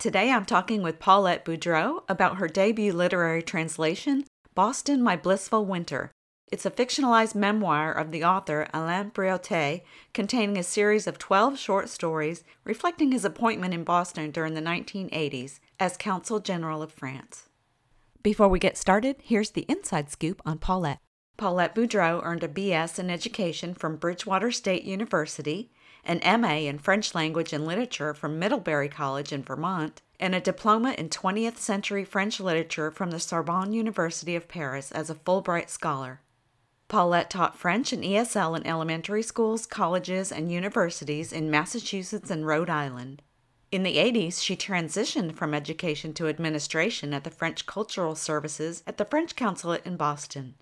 Today I'm talking with Paulette Boudreau about her debut literary translation, Boston My Blissful Winter. It's a fictionalized memoir of the author Alain Briottet, containing a series of 12 short stories reflecting his appointment in Boston during the 1980s as Consul General of France. Before we get started, here's the inside scoop on Paulette. Paulette Boudreau earned a BS in education from Bridgewater State University an MA in French Language and Literature from Middlebury College in Vermont, and a diploma in 20th century French literature from the Sorbonne University of Paris as a Fulbright scholar. Paulette taught French and ESL in elementary schools, colleges, and universities in Massachusetts and Rhode Island. In the 80s, she transitioned from education to administration at the French Cultural Services at the French Consulate in Boston.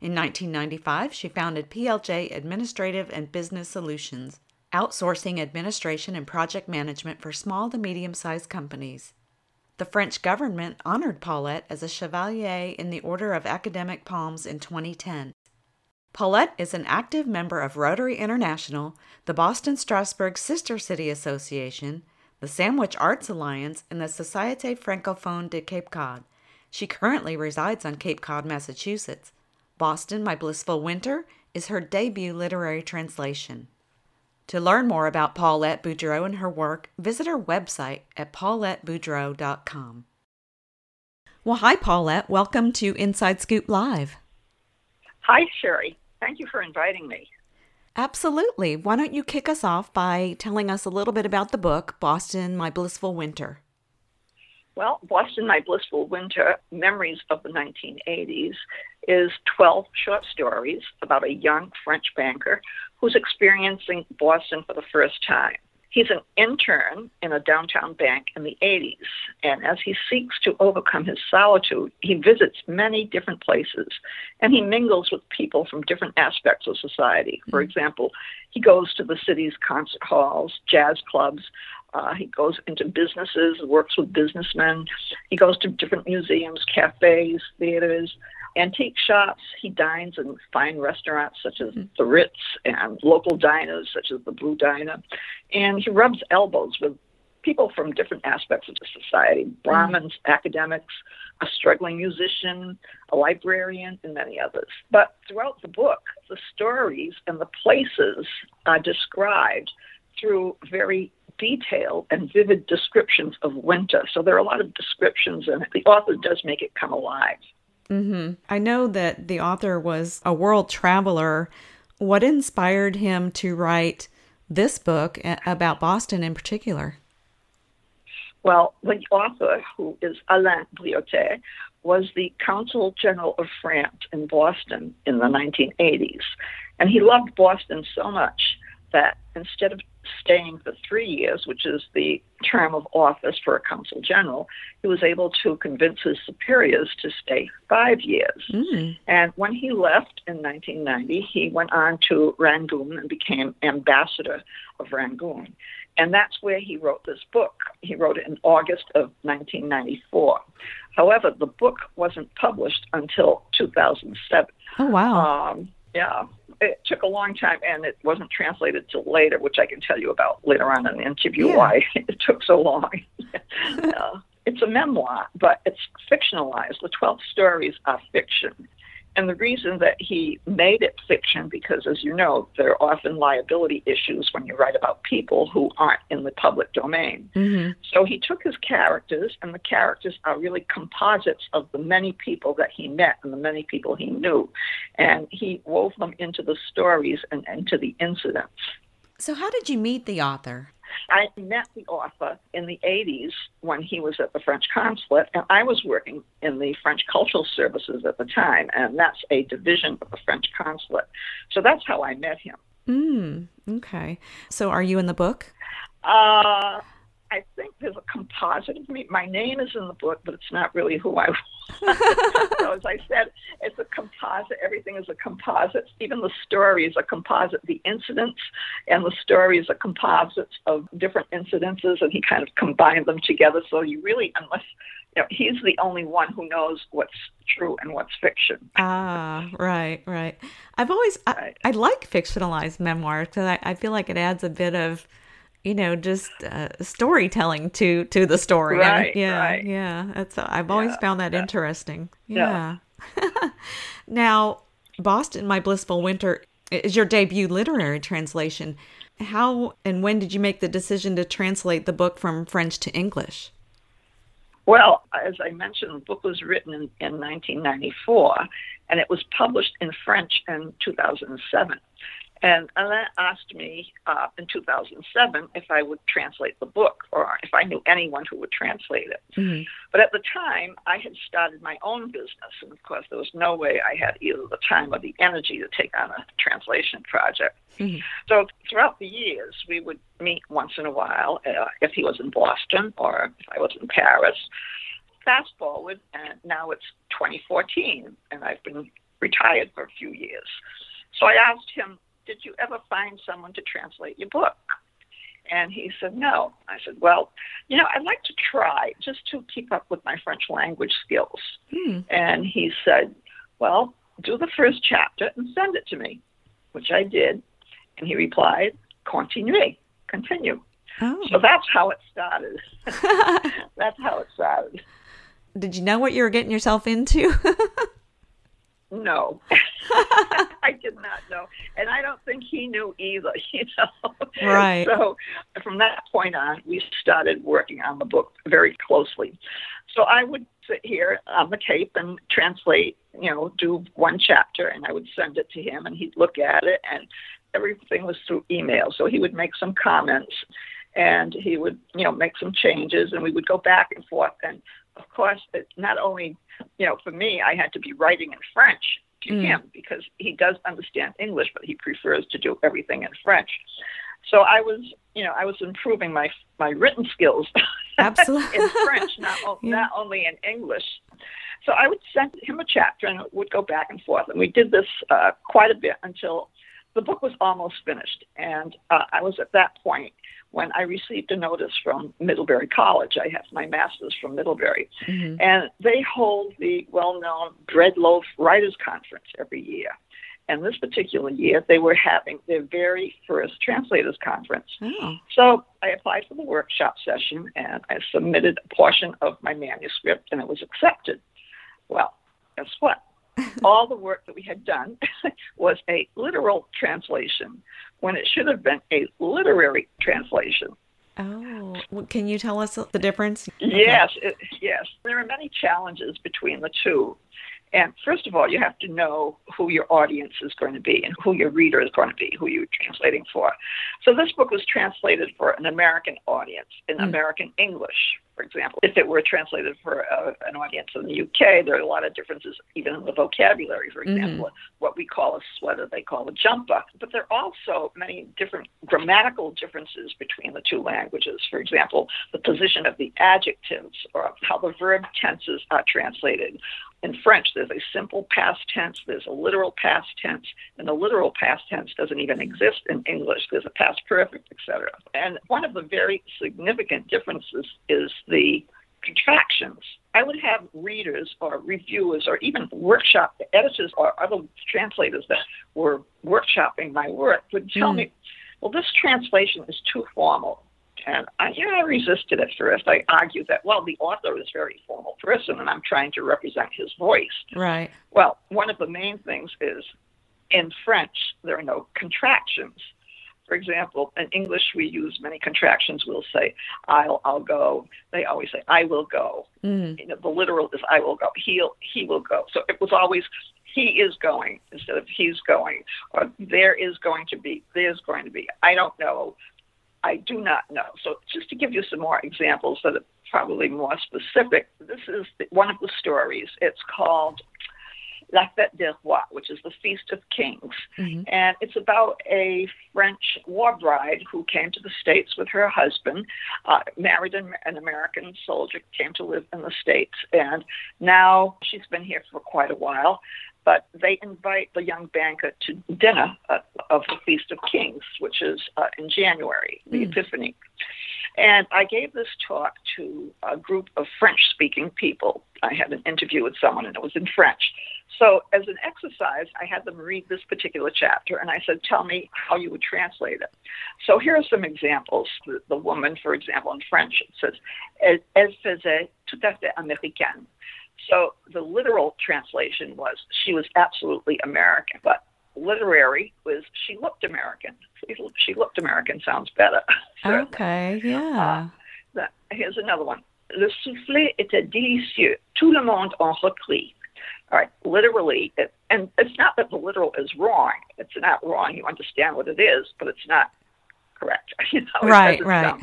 In 1995, she founded PLJ Administrative and Business Solutions, outsourcing administration and project management for small to medium sized companies. The French government honored Paulette as a Chevalier in the Order of Academic Palms in 2010. Paulette is an active member of Rotary International, the Boston Strasbourg Sister City Association, the Sandwich Arts Alliance, and the Société Francophone de Cape Cod. She currently resides on Cape Cod, Massachusetts. Boston, My Blissful Winter is her debut literary translation. To learn more about Paulette Boudreau and her work, visit her website at pauletteBoudreau.com. Well, hi, Paulette. Welcome to Inside Scoop Live. Hi, Sherry. Thank you for inviting me. Absolutely. Why don't you kick us off by telling us a little bit about the book, Boston My Blissful Winter? Well, Boston My Blissful Winter Memories of the 1980s is 12 short stories about a young French banker who's experiencing Boston for the first time. He's an intern in a downtown bank in the 80s, and as he seeks to overcome his solitude, he visits many different places and he mingles with people from different aspects of society. For mm-hmm. example, he goes to the city's concert halls, jazz clubs, uh, he goes into businesses, works with businessmen. He goes to different museums, cafes, theaters, antique shops. He dines in fine restaurants such as mm-hmm. the Ritz and local diners such as the Blue Diner. And he rubs elbows with people from different aspects of the society Brahmins, mm-hmm. academics, a struggling musician, a librarian, and many others. But throughout the book, the stories and the places are described through very detailed and vivid descriptions of winter. So there are a lot of descriptions, and the author does make it come alive. Mm-hmm. I know that the author was a world traveler. What inspired him to write this book about Boston in particular? Well, the author, who is Alain Briottet, was the Consul General of France in Boston in the 1980s. And he loved Boston so much that instead of staying for three years, which is the term of office for a consul general, he was able to convince his superiors to stay five years. Mm. And when he left in 1990, he went on to Rangoon and became ambassador of Rangoon. And that's where he wrote this book. He wrote it in August of 1994. However, the book wasn't published until 2007. Oh, wow. Um, yeah it took a long time and it wasn't translated till later, which I can tell you about later on in the interview yeah. why it took so long. uh, it's a memoir, but it's fictionalized. The 12 stories are fiction. And the reason that he made it fiction, because as you know, there are often liability issues when you write about people who aren't in the public domain. Mm-hmm. So he took his characters, and the characters are really composites of the many people that he met and the many people he knew. And he wove them into the stories and into the incidents. So, how did you meet the author? I met the author in the 80s when he was at the French consulate, and I was working in the French Cultural Services at the time, and that's a division of the French consulate. So that's how I met him. Mm, okay. So are you in the book? Uh, I think there's a composite of me. My name is in the book, but it's not really who I was. so as I said, it's a composite. Everything is a composite. Even the story is a composite. The incidents and the story is a composite of different incidences, and he kind of combined them together. So you really, unless you know, he's the only one who knows what's true and what's fiction. Ah, right, right. I've always right. I, I, like fictionalized memoirs because I, I feel like it adds a bit of you know just uh, storytelling to to the story right, yeah right. yeah that's i've always yeah, found that yeah. interesting yeah, yeah. now boston my blissful winter is your debut literary translation how and when did you make the decision to translate the book from french to english well, as I mentioned, the book was written in, in 1994 and it was published in French in 2007. And Alain asked me uh, in 2007 if I would translate the book or if I knew anyone who would translate it. Mm-hmm. But at the time, I had started my own business. And of course, there was no way I had either the time or the energy to take on a translation project. Mm-hmm. So throughout the years, we would meet once in a while uh, if he was in Boston or if I was in Paris. Fast forward, and now it's 2014, and I've been retired for a few years. So I asked him did you ever find someone to translate your book? And he said, No. I said, Well, you know, I'd like to try just to keep up with my French language skills. Hmm. And he said, Well, do the first chapter and send it to me, which I did. And he replied, Continue, continue. Oh. So that's how it started. that's how it started. Did you know what you were getting yourself into? No, I did not know, and I don't think he knew either. You know, right? So from that point on, we started working on the book very closely. So I would sit here on the Cape and translate, you know, do one chapter, and I would send it to him, and he'd look at it, and everything was through email. So he would make some comments, and he would, you know, make some changes, and we would go back and forth. And of course, it not only you know, for me, I had to be writing in French to mm. him because he does understand English, but he prefers to do everything in French. So I was, you know, I was improving my my written skills Absolutely. in French, not, yeah. not only in English. So I would send him a chapter and it would go back and forth. And we did this uh, quite a bit until the book was almost finished. And uh, I was at that point when I received a notice from Middlebury College. I have my master's from Middlebury. Mm-hmm. And they hold the well known Bread Loaf Writers Conference every year. And this particular year, they were having their very first translators conference. Oh. So I applied for the workshop session and I submitted a portion of my manuscript and it was accepted. Well, guess what? all the work that we had done was a literal translation when it should have been a literary translation. Oh, well, can you tell us the difference? Yes, it, yes. There are many challenges between the two. And first of all, you have to know who your audience is going to be and who your reader is going to be, who you're translating for. So this book was translated for an American audience in mm. American English, for example. If it were translated for uh, an audience in the UK, there are a lot of differences even in the vocabulary. For mm-hmm. example, mm-hmm. what we call a sweater, they call a jumper. But there are also many different grammatical differences between the two languages. For example, the position of the adjectives or how the verb tenses are translated. In French, there's a simple past tense, there's a literal past tense, and the literal past tense doesn't even exist in English. There's a past perfect, etc. And one of the very significant differences is the contractions. I would have readers or reviewers or even workshop editors or other translators that were workshopping my work would tell mm. me, well, this translation is too formal. And I, you know, I resisted at first. I argued that, well, the author is a very formal person and I'm trying to represent his voice. Right. Well, one of the main things is in French, there are no contractions. For example, in English, we use many contractions. We'll say, I'll, I'll go. They always say, I will go. Mm. You know, the literal is, I will go. He'll, he will go. So it was always, he is going instead of he's going, or there is going to be, there's going to be. I don't know. I do not know. So just to give you some more examples that are probably more specific, this is one of the stories. It's called La Fête des Rois, which is the Feast of Kings. Mm-hmm. And it's about a French war bride who came to the States with her husband, uh, married an, an American soldier, came to live in the States. And now she's been here for quite a while but they invite the young banker to dinner uh, of the Feast of Kings, which is uh, in January, the mm. Epiphany. And I gave this talk to a group of French speaking people. I had an interview with someone, and it was in French. So, as an exercise, I had them read this particular chapter, and I said, Tell me how you would translate it. So, here are some examples. The, the woman, for example, in French, it says, Elle, faisait tout à fait américaine. So, the literal translation was, She was absolutely American. But literary was she looked American. She looked American sounds better. okay, yeah. Uh, here's another one. Le soufflé était délicieux. Tout le monde en reprit. All right, literally, it, and it's not that the literal is wrong. It's not wrong. You understand what it is, but it's not correct. you know, right, right.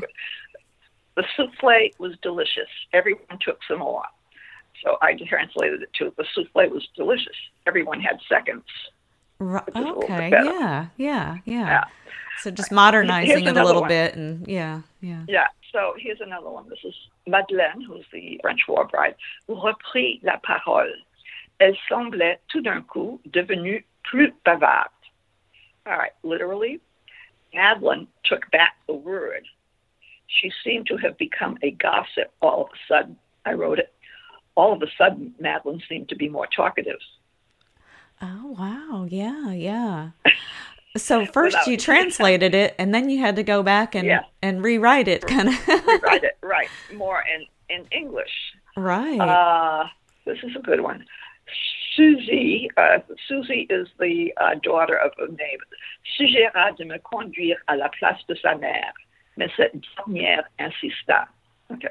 The souffle was delicious. Everyone took some more. So I translated it to the souffle was delicious. Everyone had seconds. Right. Okay. Yeah, yeah. Yeah. Yeah. So just modernizing it a little one. bit, and yeah, yeah. Yeah. So here's another one. This is Madeleine, who's the French war bride, reprit la parole. Elle semblait tout d'un coup devenue plus bavarde. All right. Literally, Madeleine took back the word. She seemed to have become a gossip all of a sudden. I wrote it. All of a sudden, Madeline seemed to be more talkative. Oh wow, yeah, yeah. So first you translated it, and then you had to go back and yeah. and rewrite it, kind of. rewrite it, right? More in in English. Right. Uh, this is a good one. Susie, uh, Susie is the uh, daughter of a neighbor. Suggéra de me conduire à la place de sa mère, mais cette dernière insista. Okay.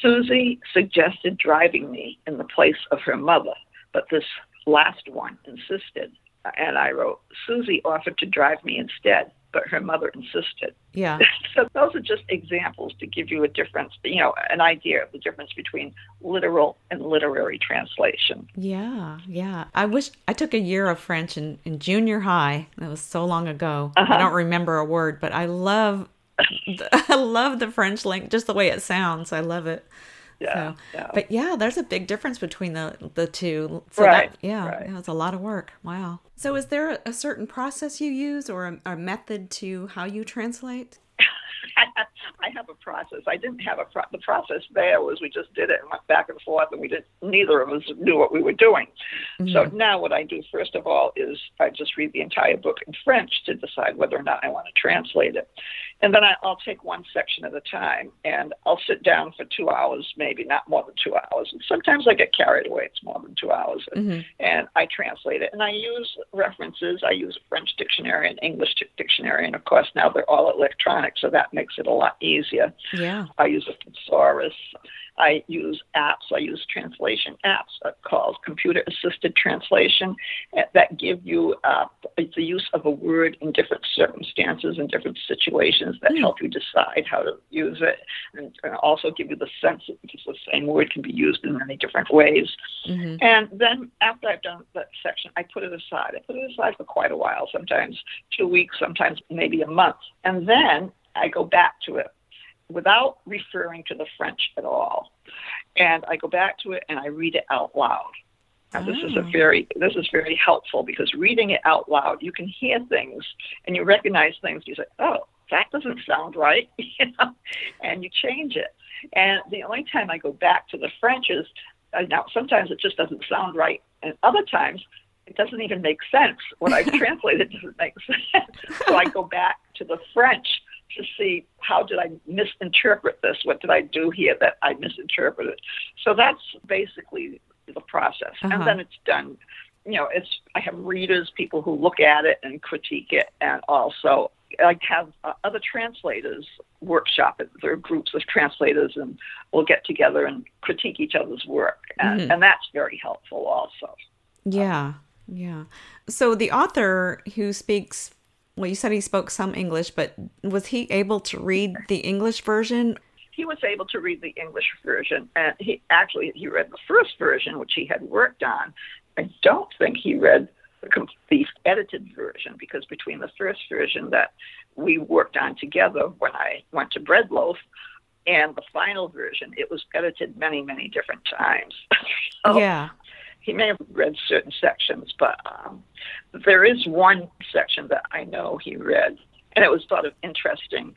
Susie suggested driving me in the place of her mother, but this last one insisted. And I wrote, Susie offered to drive me instead, but her mother insisted. Yeah. so those are just examples to give you a difference, you know, an idea of the difference between literal and literary translation. Yeah, yeah. I wish I took a year of French in, in junior high. That was so long ago. Uh-huh. I don't remember a word, but I love I love the French language, just the way it sounds. I love it. Yeah, so, yeah. But yeah, there's a big difference between the the two. So right. That, yeah, right. yeah, it's a lot of work. Wow. So is there a certain process you use or a, a method to how you translate? I have a process. I didn't have a pro- the process there was we just did it and went back and forth, and we did neither of us knew what we were doing. Mm-hmm. So now what I do first of all is I just read the entire book in French to decide whether or not I want to translate it, and then I, I'll take one section at a time, and I'll sit down for two hours, maybe not more than two hours. And sometimes I get carried away; it's more than two hours, mm-hmm. and I translate it, and I use references. I use a French dictionary and English dictionary, and of course now they're all electronic, so that makes it a lot easier. Yeah. I use a thesaurus. I use apps. I use translation apps called computer assisted translation uh, that give you uh, the use of a word in different circumstances and different situations that mm. help you decide how to use it and also give you the sense that because the same word can be used in many different ways. Mm-hmm. And then after I've done that section, I put it aside. I put it aside for quite a while, sometimes two weeks, sometimes maybe a month. And then I go back to it without referring to the French at all. And I go back to it and I read it out loud. Now, this is a oh. very this is very helpful because reading it out loud, you can hear things and you recognize things. You say, "Oh, that doesn't sound right," you know, and you change it. And the only time I go back to the French is uh, now. Sometimes it just doesn't sound right, and other times it doesn't even make sense. What I've translated doesn't make sense. So I go back to the French to see how did I misinterpret this? What did I do here that I misinterpreted? So that's basically the process. Uh-huh. And then it's done. You know, it's I have readers, people who look at it and critique it, and also I have uh, other translators workshop it. There are groups of translators, and we'll get together and critique each other's work, and, mm-hmm. and that's very helpful also. Yeah, yeah. So the author who speaks well, you said he spoke some English, but was he able to read the English version? He was able to read the English version, and he actually he read the first version, which he had worked on, I don't think he read the, edited version because between the first version that we worked on together when I went to Breadloaf and the final version, it was edited many, many different times. so yeah. He may have read certain sections, but um, there is one section that I know he read, and it was sort of interesting,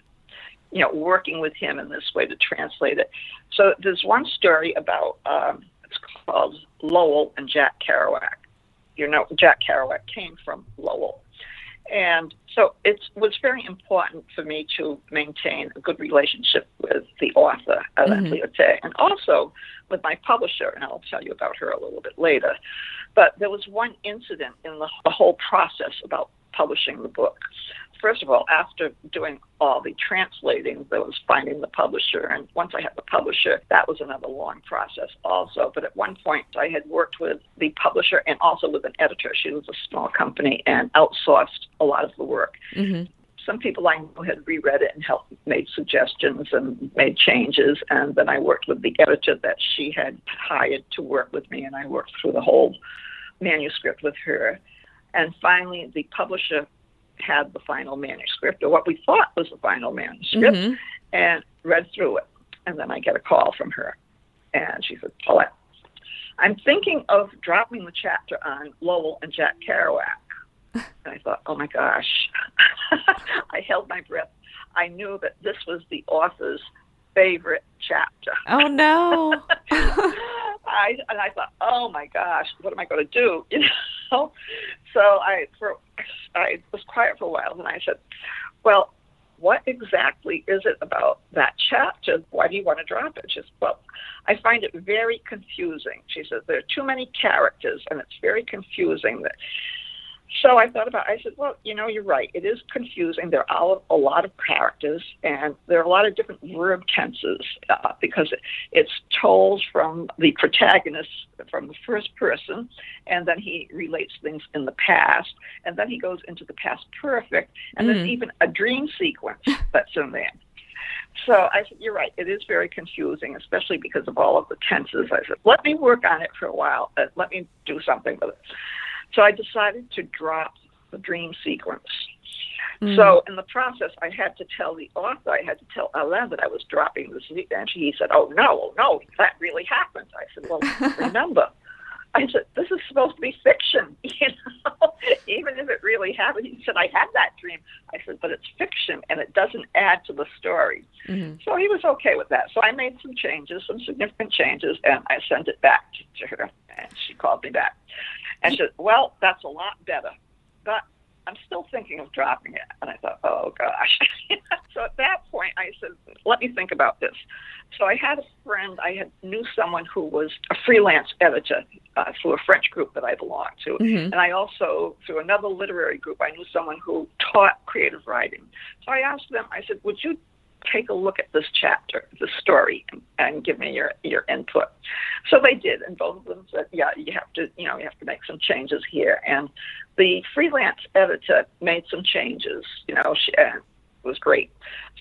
you know, working with him in this way to translate it. So there's one story about, um, it's called Lowell and Jack Kerouac. You know, Jack Kerouac came from Lowell. And so it was very important for me to maintain a good relationship with the author, Alain mm-hmm. and also with my publisher, and I'll tell you about her a little bit later. But there was one incident in the, the whole process about publishing the book first of all, after doing all the translating, there was finding the publisher. And once I had the publisher, that was another long process also. But at one point, I had worked with the publisher and also with an editor. She was a small company and outsourced a lot of the work. Mm-hmm. Some people I knew had reread it and helped made suggestions and made changes. And then I worked with the editor that she had hired to work with me, and I worked through the whole manuscript with her. And finally, the publisher had the final manuscript, or what we thought was the final manuscript, mm-hmm. and read through it. And then I get a call from her, and she said, Paulette, I'm thinking of dropping the chapter on Lowell and Jack Kerouac. And I thought, oh my gosh. I held my breath. I knew that this was the author's favorite chapter. Oh no. I and I thought, oh my gosh, what am I going to do? You know. So I for I was quiet for a while, and I said, well, what exactly is it about that chapter? Why do you want to drop it? She said, well, I find it very confusing. She says there are too many characters, and it's very confusing that so I thought about. I said, well, you know, you're right. It is confusing. There are a lot of characters, and there are a lot of different verb tenses uh, because it's told from the protagonist from the first person, and then he relates things in the past, and then he goes into the past perfect, and mm. there's even a dream sequence that's in there. So I said, You're right. It is very confusing, especially because of all of the tenses. I said, Let me work on it for a while. Uh, let me do something with it. So I decided to drop the dream sequence. Mm. So in the process, I had to tell the author, I had to tell Alain that I was dropping the sequence. And he said, "Oh no, no, that really happened." I said, "Well, remember." I said, "This is supposed to be fiction, you know. Even if it really happened." He said, "I had that dream." I said, "But it's fiction, and it doesn't add to the story." Mm-hmm. So he was okay with that. So I made some changes, some significant changes, and I sent it back to her, and she called me back. And she said, Well, that's a lot better. But I'm still thinking of dropping it. And I thought, Oh gosh. so at that point, I said, Let me think about this. So I had a friend, I had knew someone who was a freelance editor uh, through a French group that I belonged to. Mm-hmm. And I also, through another literary group, I knew someone who taught creative writing. So I asked them, I said, Would you take a look at this chapter, the story, and, give me your, your input. So they did, and both of them said, yeah, you have to, you know, you have to make some changes here. And the freelance editor made some changes, you know, she, uh, was great.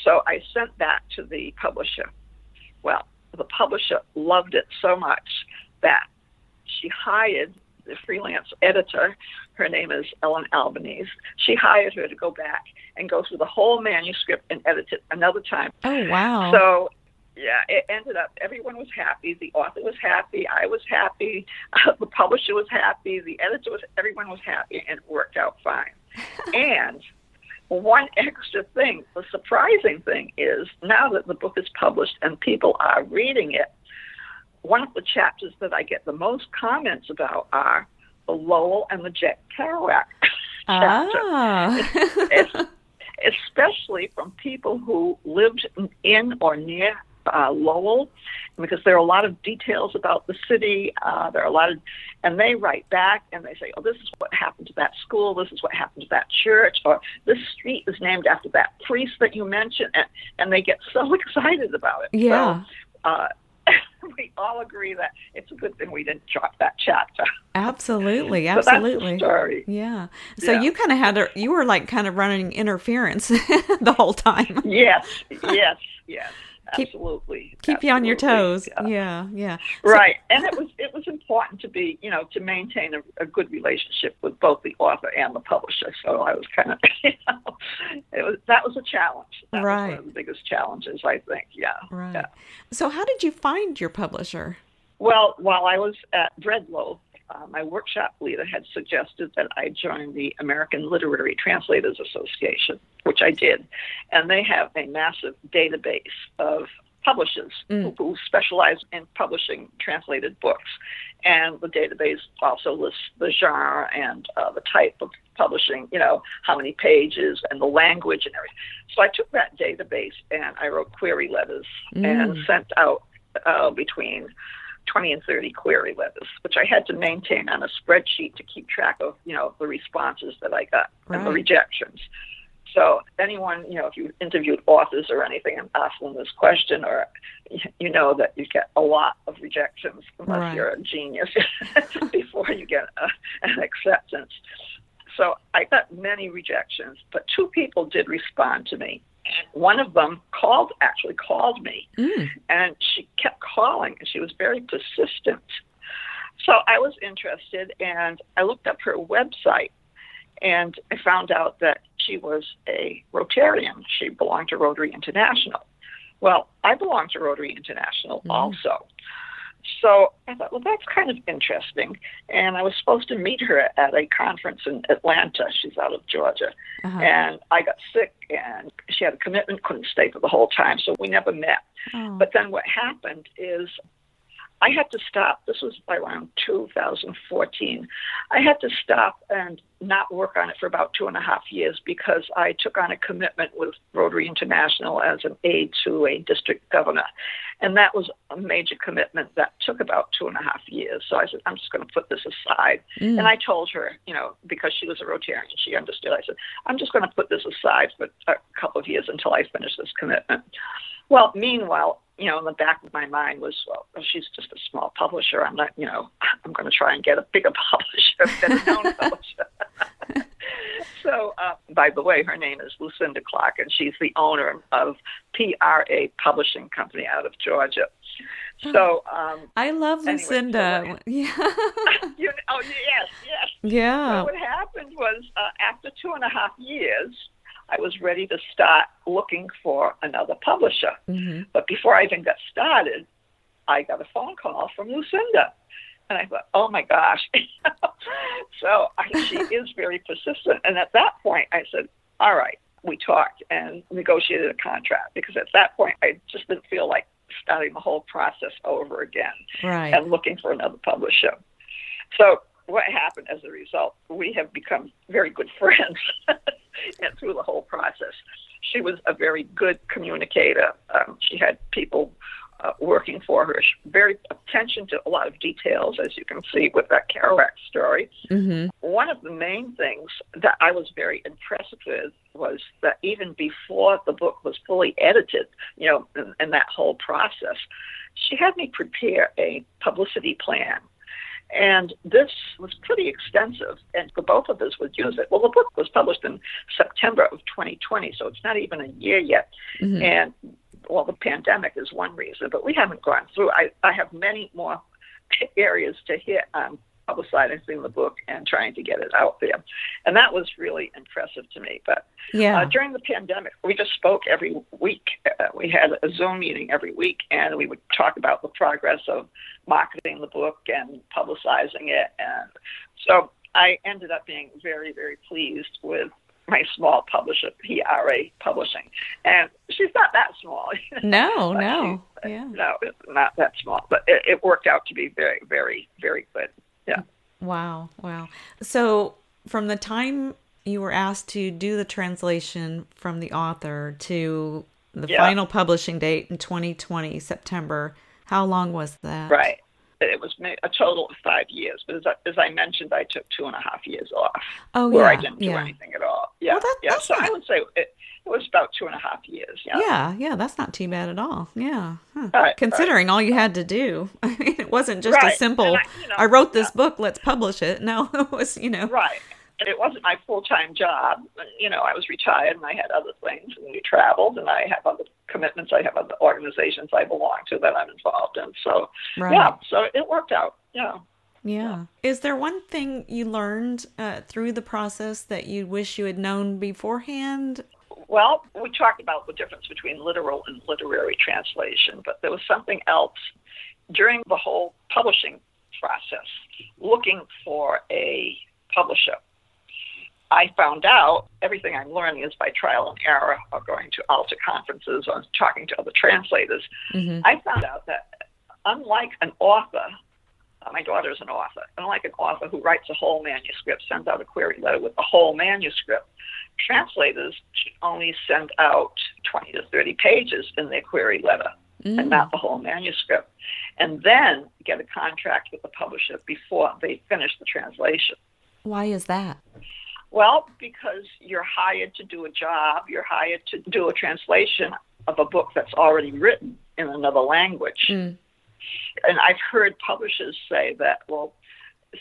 So I sent that to the publisher. Well, the publisher loved it so much that she hired the freelance editor. Her name is Ellen Albanese. She hired her to go back and go through the whole manuscript and edit it another time. Oh, wow. So, yeah, it ended up everyone was happy. The author was happy. I was happy. Uh, the publisher was happy. The editor was, everyone was happy, and it worked out fine. and one extra thing, the surprising thing is now that the book is published and people are reading it, one of the chapters that I get the most comments about are the Lowell and the Jack Kerouac chapter. Ah. especially from people who lived in or near uh, Lowell, because there are a lot of details about the city. Uh, there are a lot of, and they write back and they say, "Oh, this is what happened to that school. This is what happened to that church, or this street is named after that priest that you mentioned," and, and they get so excited about it. Yeah. So, uh, we all agree that it's a good thing we didn't drop that chapter. Absolutely, absolutely. so. Yeah. So yeah. you kind of had a, you were like kind of running interference the whole time. yes, yes, yes. Keep, absolutely. Keep absolutely. you on your toes. Yeah, yeah. yeah. So, right, and it was it was important to be you know to maintain a, a, good relationship with both the author and the publisher. So I was kind of you know it was that was a challenge. That right. was one of the biggest challenges I think. Yeah. Right. Yeah. So how did you find your publisher? Well, while I was at Breadloaf, uh, my workshop leader had suggested that I join the American Literary Translators Association, which I did. And they have a massive database of publishers mm. who, who, specialize in publishing translated books. And the database also lists the genre and uh, the type of publishing, you know, how many pages and the language and everything. So I took that database and I wrote query letters mm. and sent out uh, between 20 and 30 query letters, which I had to maintain on a spreadsheet to keep track of, you know, the responses that I got right. and the rejections. So anyone, you know, if you interviewed authors or anything and asked them this question, or you know that you get a lot of rejections unless right. you're a genius before you get a, an acceptance. So I got many rejections, but two people did respond to me one of them called, actually called me, mm. and she kept calling, and she was very persistent. So I was interested, and I looked up her website, and I found out that she was a Rotarian. She belonged to Rotary International. Well, I belong to Rotary International mm. also. So I thought, well, that's kind of interesting. And I was supposed to meet her at a conference in Atlanta. She's out of Georgia. Uh-huh. And I got sick and she had a commitment, couldn't stay for the whole time. So we never met. Oh. But then what happened is I had to stop. This was around 2014. I had to stop and not work on it for about two and a half years because I took on a commitment with Rotary International as an aide to a district governor. And that was a major commitment that took about two and a half years. So I said, I'm just going to put this aside. Mm. And I told her, you know, because she was a Rotarian, she understood. I said, I'm just going to put this aside for a couple of years until I finish this commitment. Well, meanwhile, you know, in the back of my mind was, well, she's just a small publisher. I'm not, you know, I'm going to try and get a bigger publisher, better known publisher. so, uh, by the way, her name is Lucinda Clark, and she's the owner of PRA Publishing Company out of Georgia. So, um, I love anyway, Lucinda. So yeah. you know, oh, yes, yes. Yeah. So what happened was uh, after two and a half years, I was ready to start looking for another publisher. Mm-hmm. But before I even got started, I got a phone call from Lucinda. And I thought, oh my gosh. so I, she is very persistent. And at that point, I said, all right, we talked and negotiated a contract because at that point, I just didn't feel like starting the whole process over again right. and looking for another publisher. So what happened as a result, we have become very good friends and through the whole process. She was a very good communicator. Um, she had people uh, working for her, she, very attention to a lot of details, as you can see with that Kerouac story. Mm-hmm. One of the main things that I was very impressed with was that even before the book was fully edited, you know, in, in that whole process, she had me prepare a publicity plan and this was pretty extensive, and the both of us would use it. Well, the book was published in September of 2020, so it's not even a year yet. Mm-hmm. And well, the pandemic is one reason, but we haven't gone through. I, I have many more areas to hit on publicizing the book and trying to get it out there. And that was really impressive to me. But yeah. Uh, during the pandemic, we just spoke every week. Uh, we had a Zoom meeting every week, and we would talk about the progress of marketing the book and publicizing it. And so I ended up being very, very pleased with my small publisher, PRA Publishing. And she's not that small. No, no. Yeah. No, it's not that small. But it, it worked out to be very, very, very good. Yeah. Wow. Wow. So from the time you were asked to do the translation from the author to the yeah. final publishing date in 2020, September, how long was that? Right. It was a total of five years, but as I, as I mentioned, I took two and a half years off. Oh, where yeah. I didn't do yeah. anything at all. Yeah, well, that, yeah. So not... I would say it, it was about two and a half years. Yeah. Yeah, yeah, that's not too bad at all. Yeah. Huh. Right, Considering right. all you had to do. I mean, it wasn't just right. a simple, I, you know, I, wrote this yeah. book, let's publish it. No, it was, you know. Right. it wasn't my full time job. You know, I was retired and I had other things, and we traveled, and I have other commitments. I have other organizations I belong to that I'm involved in. So, yeah, so it worked out. Yeah. Yeah. Is there one thing you learned uh, through the process that you wish you had known beforehand? Well, we talked about the difference between literal and literary translation, but there was something else during the whole publishing process, looking for a publisher. I found out everything I'm learning is by trial and error or going to ALTA conferences or talking to other translators. Mm-hmm. I found out that unlike an author my daughter is an author. and like an author who writes a whole manuscript, sends out a query letter with the whole manuscript, translators should only send out 20 to 30 pages in their query letter mm. and not the whole manuscript. And then get a contract with the publisher before they finish the translation. Why is that? Well, because you're hired to do a job, you're hired to do a translation of a book that's already written in another language. Mm and I've heard publishers say that, well,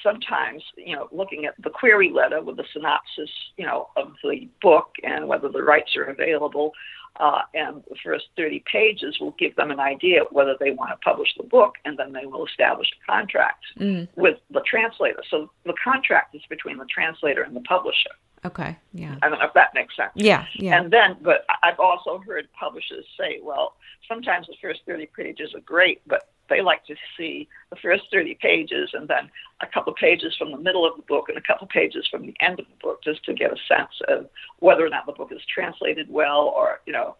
sometimes, you know, looking at the query letter with the synopsis, you know, of the book and whether the rights are available, uh, and the first 30 pages will give them an idea whether they want to publish the book, and then they will establish a contract mm. with the translator. So the contract is between the translator and the publisher. Okay. Yeah. I don't know if that makes sense. Yeah. Yeah. And then, but I've also heard publishers say, well, sometimes the first 30 pages are great, but they like to see the first 30 pages and then a couple of pages from the middle of the book and a couple of pages from the end of the book just to get a sense of whether or not the book is translated well or, you know,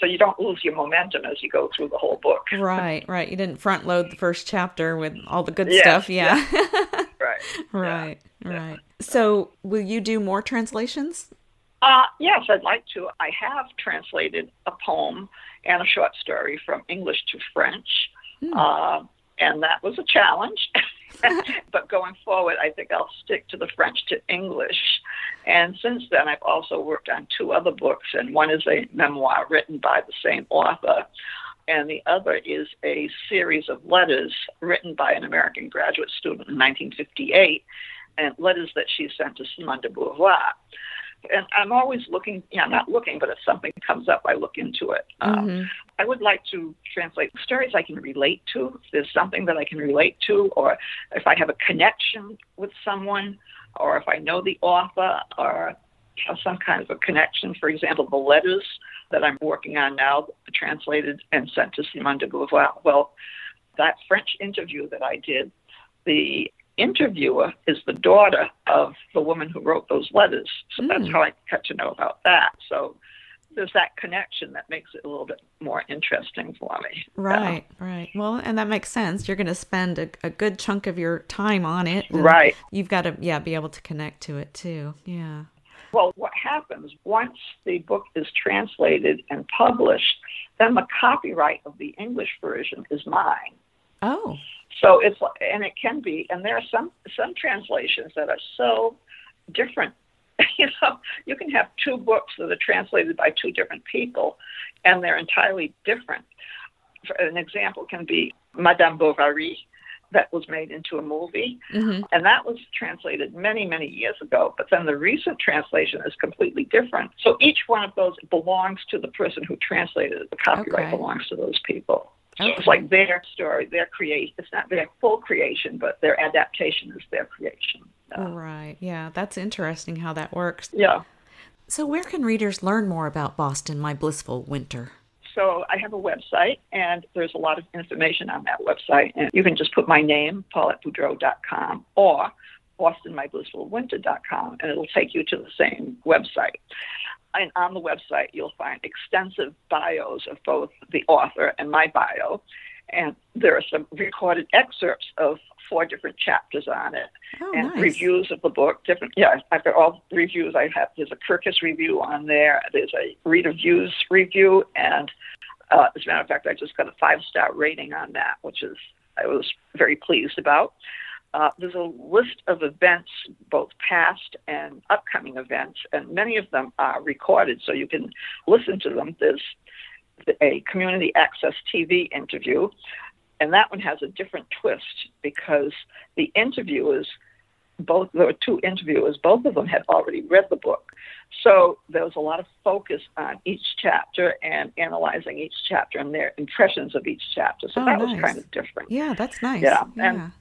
so you don't lose your momentum as you go through the whole book. Right, right. You didn't front load the first chapter with all the good stuff. Yeah. yeah. right. right, yeah. right. So will you do more translations? Uh, yes, I'd like to. I have translated a poem and a short story from English to French. Mm. Uh, and that was a challenge. but going forward, I think I'll stick to the French to English. And since then, I've also worked on two other books, and one is a memoir written by the same author, and the other is a series of letters written by an American graduate student in 1958, and letters that she sent to Simone de Beauvoir and I'm always looking. Yeah, I'm not looking, but if something comes up, I look into it. Um, mm-hmm. I would like to translate stories I can relate to. If there's something that I can relate to, or if I have a connection with someone, or if I know the author, or have some kind of a connection. For example, the letters that I'm working on now, translated and sent to Simone de Beauvoir. Well, that French interview that I did, the interviewer is the daughter of the woman who wrote those letters. So mm. that's hmm. how I got to know about that. So there's that connection that makes it a little bit more interesting for me. Right, right. Well, and that makes sense. You're going to spend a, a, good chunk of your time on it. Right. You've got to, yeah, be able to connect to it too. Yeah. Well, what happens once the book is translated and published, then the copyright of the English version is mine. Oh. So it's and it can be, and there are some some translations that are so different. you know, you can have two books that are translated by two different people, and they're entirely different. For an example can be Madame Bovary, that was made into a movie, mm-hmm. and that was translated many many years ago. But then the recent translation is completely different. So each one of those belongs to the person who translated it. The copyright okay. belongs to those people. Okay. It's like their story, their creation. It's not their full creation, but their adaptation is their creation. Uh, right. Yeah, that's interesting how that works. Yeah. So, where can readers learn more about Boston, My Blissful Winter? So, I have a website, and there's a lot of information on that website. And you can just put my name, pauletteBoudreau.com, or bostonmyblissfulwinter.com, and it'll take you to the same website and on the website, you'll find extensive bios of both the author and my bio. And there are some recorded excerpts of four different chapters on it oh, and nice. reviews of the book. Different, yeah, I've got all reviews. I have there's a Kirkus review on there. There's a Reader Views review, and uh, as a matter of fact, I just got a five star rating on that, which is I was very pleased about. Uh, there's a list of events, both past and upcoming events, and many of them are recorded, so you can listen to them. There's a community access TV interview, and that one has a different twist because the interviewers both there were two interviewers. Both of them had already read the book, so there was a lot of focus on each chapter and analyzing each chapter and their impressions of each chapter. So Oh, that nice. was kind of different. Yeah, that's nice. Yeah, yeah. and-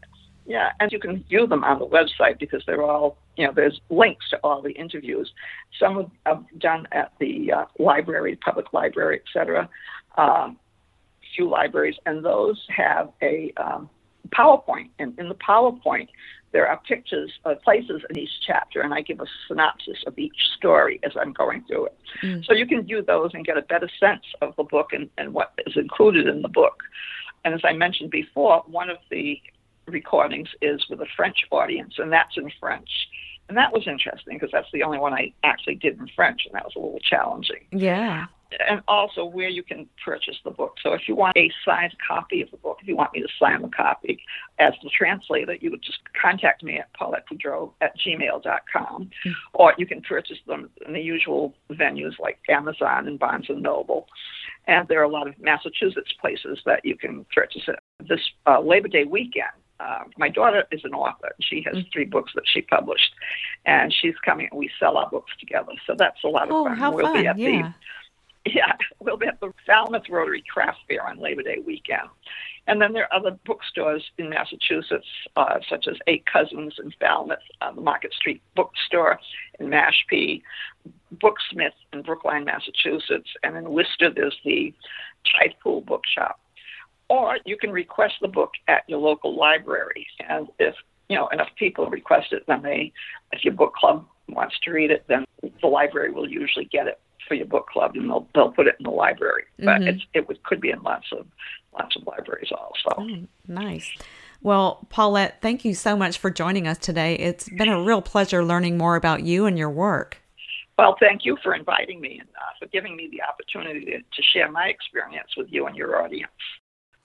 Yeah, and you can view them on the website because they're all, you know, there's links to all the interviews. Some of are done at the uh, library, public library, et cetera, um, few libraries, and those have a um, PowerPoint. And in the PowerPoint, there are pictures of places in each chapter, and I give a synopsis of each story as I'm going through it. Mm. So you can view those and get a better sense of the book and, and what is included in the book. And as I mentioned before, one of the recordings is with a French audience, and that's in French. And that was interesting because that's the only one I actually did in French, and that was a little challenging. yeah. And also where you can purchase the book. So if you want a signed copy of the book, if you want me to sign the copy as the translator, you would just contact me at pauletteboudreau at gmail.com. Mm. Or you can purchase them in the usual venues like Amazon and Barnes and Noble. And there are a lot of Massachusetts places that you can purchase it. This uh, Labor Day weekend, uh, my daughter is an author. She has Mm. three books that she published, and she's coming. and We sell our books together, so that's a lot of Oh, fun. how we'll fun. be at Yeah. the yeah, we'll be at the Falmouth Rotary Craft Fair on Labor Day weekend. And then there are other bookstores in Massachusetts, uh, such as Eight Cousins in Falmouth, uh, the Market Street Bookstore in Mashpee, Booksmith in Brookline, Massachusetts, and in Worcester there's the Tide Pool Bookshop. Or you can request the book at your local library, and if you know enough people request it, then they, if your book club wants to read it, then the library will usually get it for your book club, and they'll they'll put it in the library. But Mhm. it's it would, could be in lots of lots of libraries also. Oh, nice. Well, Paulette, thank you so much for joining us today. It's been a real pleasure learning more about you and your work. Well, thank you for inviting me and uh, for giving me the opportunity to, to share my experience with you and your audience.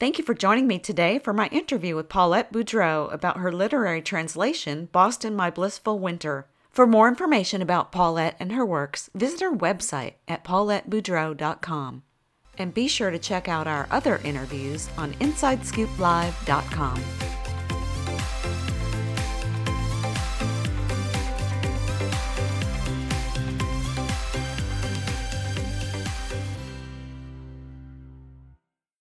Thank you for joining me today for my interview with Paulette Boudreau about her literary translation, Boston My Blissful Winter. For more information about Paulette and her works, visit her website at pauletteboudreau.com. And be sure to check out our other interviews on InsideScoopLive.com.